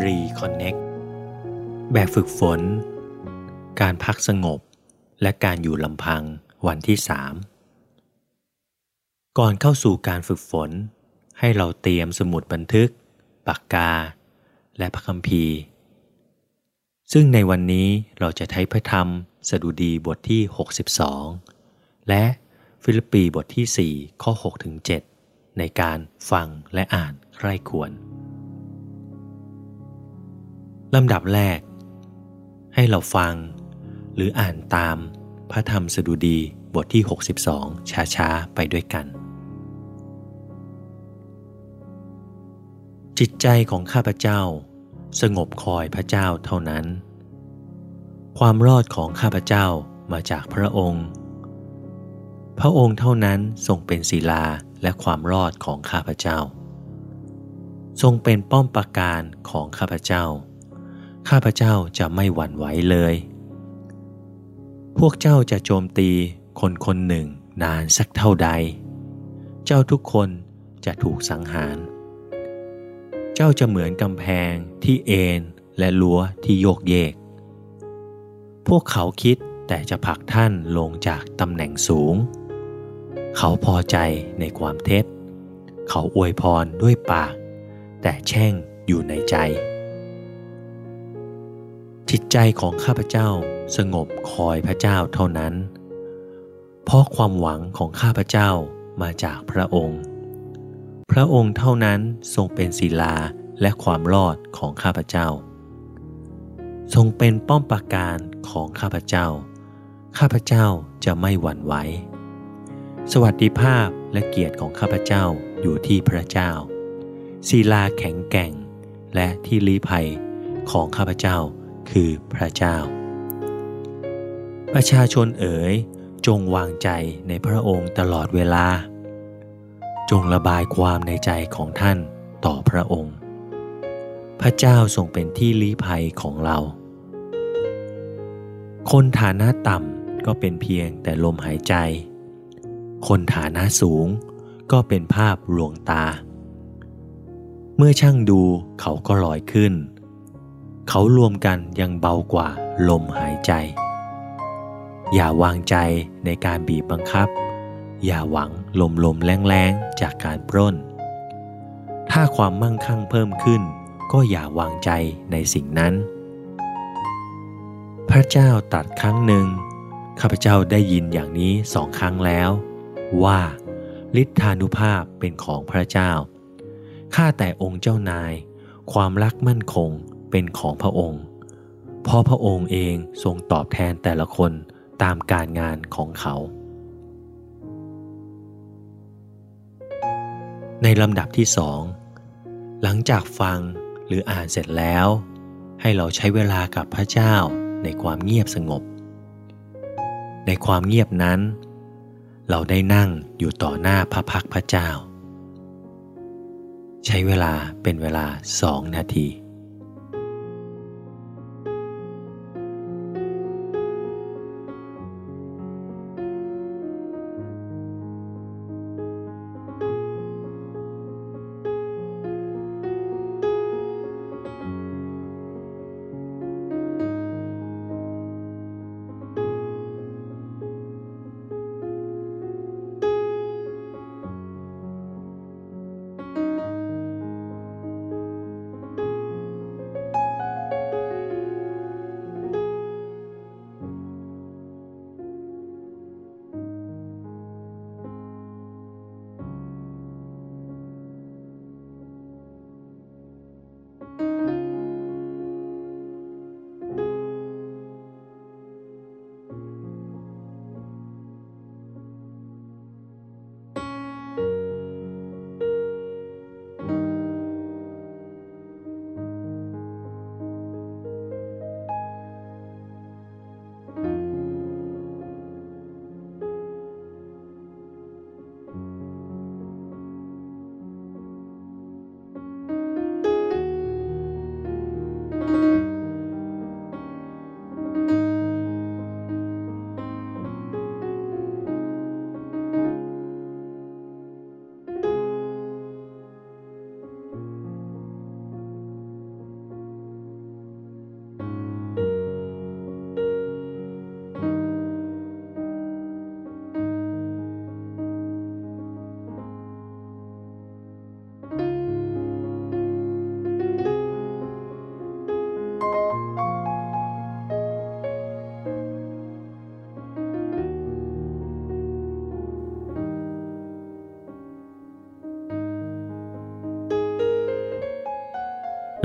Reconnect แบบฝึกฝน การพักสงบ และการอยู่ลำพังวันที่สามก่อนเข้าสู่การฝึกฝน ให้เราเตรียมสมุดบันทึก ปากกา และพระคัมภีร์ ซึ่งในวันนี้เราจะใช้พระธรรมสดุดีบทที่ 62 และฟิลิปปีบทที่ 4 ข้อ6ถึง7ในการฟังและอ่านใคร่ควร ลำดับแรก ให้เราฟัง หรืออ่านตามพระธรรมสดุดีบทที่ 62 ช้าๆ ไปด้วยกัน จิตใจของข้าพเจ้า สงบคอยพระเจ้าเท่านั้น ความรอดของข้าพเจ้ามาจากพระองค์ พระองค์เท่านั้นทรงเป็นศิลาและความรอดของข้าพเจ้า ทรงเป็นป้อมปราการของข้าพเจ้า ข้าพเจ้าจะไม่หวั่นไหวเลย พวกเจ้าจะโจมตีคนคนหนึ่งนานสักเท่าใด เจ้าทุกคนจะถูกสังหาร เจ้าจะเหมือนกำแพงที่เอ็นและรั้วที่โยกเยก พวกเขาคิดแต่จะผลักท่านลงจากตำแหน่งสูง เขาพอใจในความเท็จ เขาอวยพรด้วยปาก แต่แช่งอยู่ในใจ จิตใจของข้าพเจ้าสงบคอยพระเจ้าเท่านั้น เพราะความหวังของข้าพเจ้ามาจากพระองค์ พระองค์เท่านั้นทรงเป็นศิลาและความรอดของข้าพเจ้า ทรงเป็นป้อมปราการของข้าพเจ้า ข้าพเจ้าจะไม่หวั่นไหว สวัสดิภาพและเกียรติของข้าพเจ้าอยู่ที่พระเจ้าศิลาแข็งแกร่งและที่ลี้ภัยของข้าพเจ้า คือพระเจ้า ประชาชนเอ๋ยจงวางใจในพระองค์ตลอดเวลา จงระบายความในใจของท่านต่อพระองค์ พระเจ้าทรงเป็นที่ลี้ภัยของเรา คนฐานะต่ำก็เป็นเพียงแต่ลมหายใจ คนฐานะสูงก็เป็นภาพลวงตา เมื่อช่างดูเขาก็ลอยขึ้น เขารวมกันยังเบากว่าลมหายใจ อย่าวางใจในการบีบบังคับ อย่าหวังลมลมแรงๆจากการปล้น ถ้าความมั่งคั่งเพิ่มขึ้น ก็อย่าวางใจในสิ่งนั้น พระเจ้าตรัสครั้งหนึ่งข้าพเจ้าได้ยินอย่างนี้สองครั้งแล้ว ว่าฤทธานุภาพเป็นของพระเจ้า ข้าแต่องค์เจ้านาย ความรักมั่นคง เป็นของพระองค์ เพราะพระองค์เองทรงตอบแทนแต่ละคนตามการงานของเขา ในลำดับที่สองหลังจากฟังหรืออ่านเสร็จแล้ว ให้เราใช้เวลากับพระเจ้าในความเงียบสงบ ในความเงียบนั้น เราได้นั่งอยู่ต่อหน้าพระพักพระเจ้า ใช้เวลาเป็นเวลาสองนาที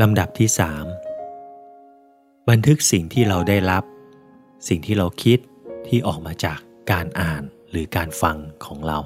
ลำดับที่สามบันทึกสิ่งที่เราได้รับ สิ่งที่เราคิดที่ออกมาจากการอ่านหรือการฟังของเรา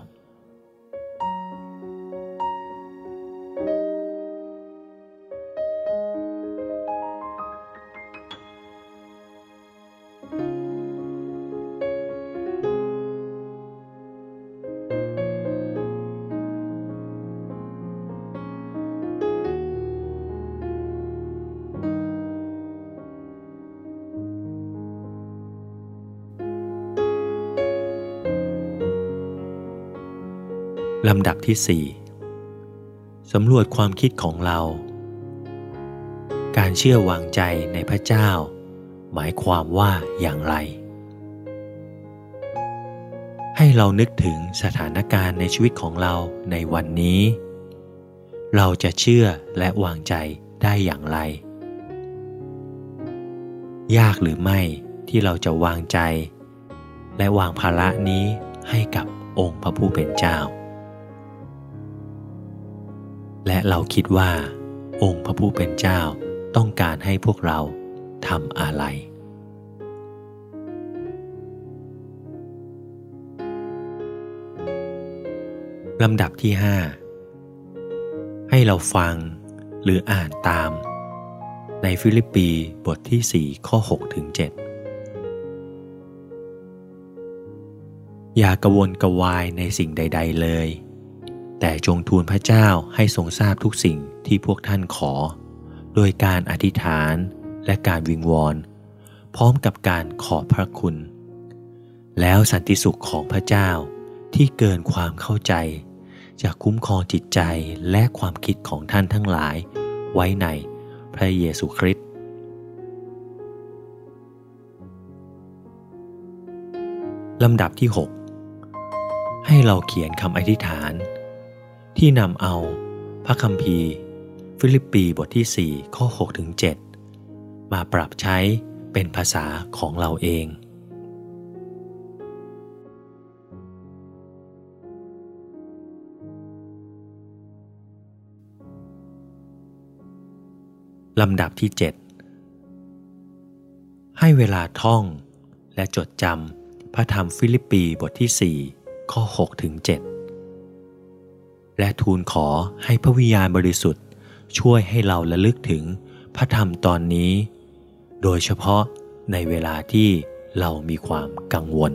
ลำดับที่ 4 สำรวจความคิดของเรา การเชื่อวางใจในพระเจ้า หมายความว่าอย่างไร ให้เรานึกถึงสถานการณ์ในชีวิตของเราในวันนี้ เราจะเชื่อและวางใจได้อย่างไร ยากหรือไม่ที่เราจะวางใจ และวางภาระนี้ให้กับองค์พระผู้เป็นเจ้า และเราคิดว่า องค์พระผู้เป็นเจ้าต้องการให้พวกเราทำอะไร ลำดับที่ 5 ให้เราฟังหรืออ่านตาม ในฟิลิปปีบทที่ 4 ข้อ6ถึง7อย่ากระวนกระวายในสิ่งใด ๆ เลย แต่จงทูลพระเจ้าให้ทรงทราบทุกสิ่งที่พวกท่านขอ โดยการอธิษฐานและการวิงวอน พร้อมกับการขอบพระคุณ แล้วสันติสุขของพระเจ้าที่เกินความเข้าใจ จะคุ้มครองจิตใจและความคิดของท่านทั้งหลายไว้ในพระเยซูคริสต์ลำดับที่ 6 ให้เราเขียนคำอธิษฐาน ที่นำเอาพระคัมภีร์ ฟิลิปปีบทที่ 4 ข้อ6ถึง7มาปรับใช้เป็นภาษาของเราเอง ลำดับที่ 7 ให้เวลาท่องและจดจำพระธรรมฟิลิปปีบทที่ 4 ข้อ6ถึง7 และทูลขอให้พระวิญญาณบริสุทธิ์ ช่วยให้เราระลึกถึงพระธรรมตอนนี้ โดยเฉพาะในเวลาที่เรามีความกังวล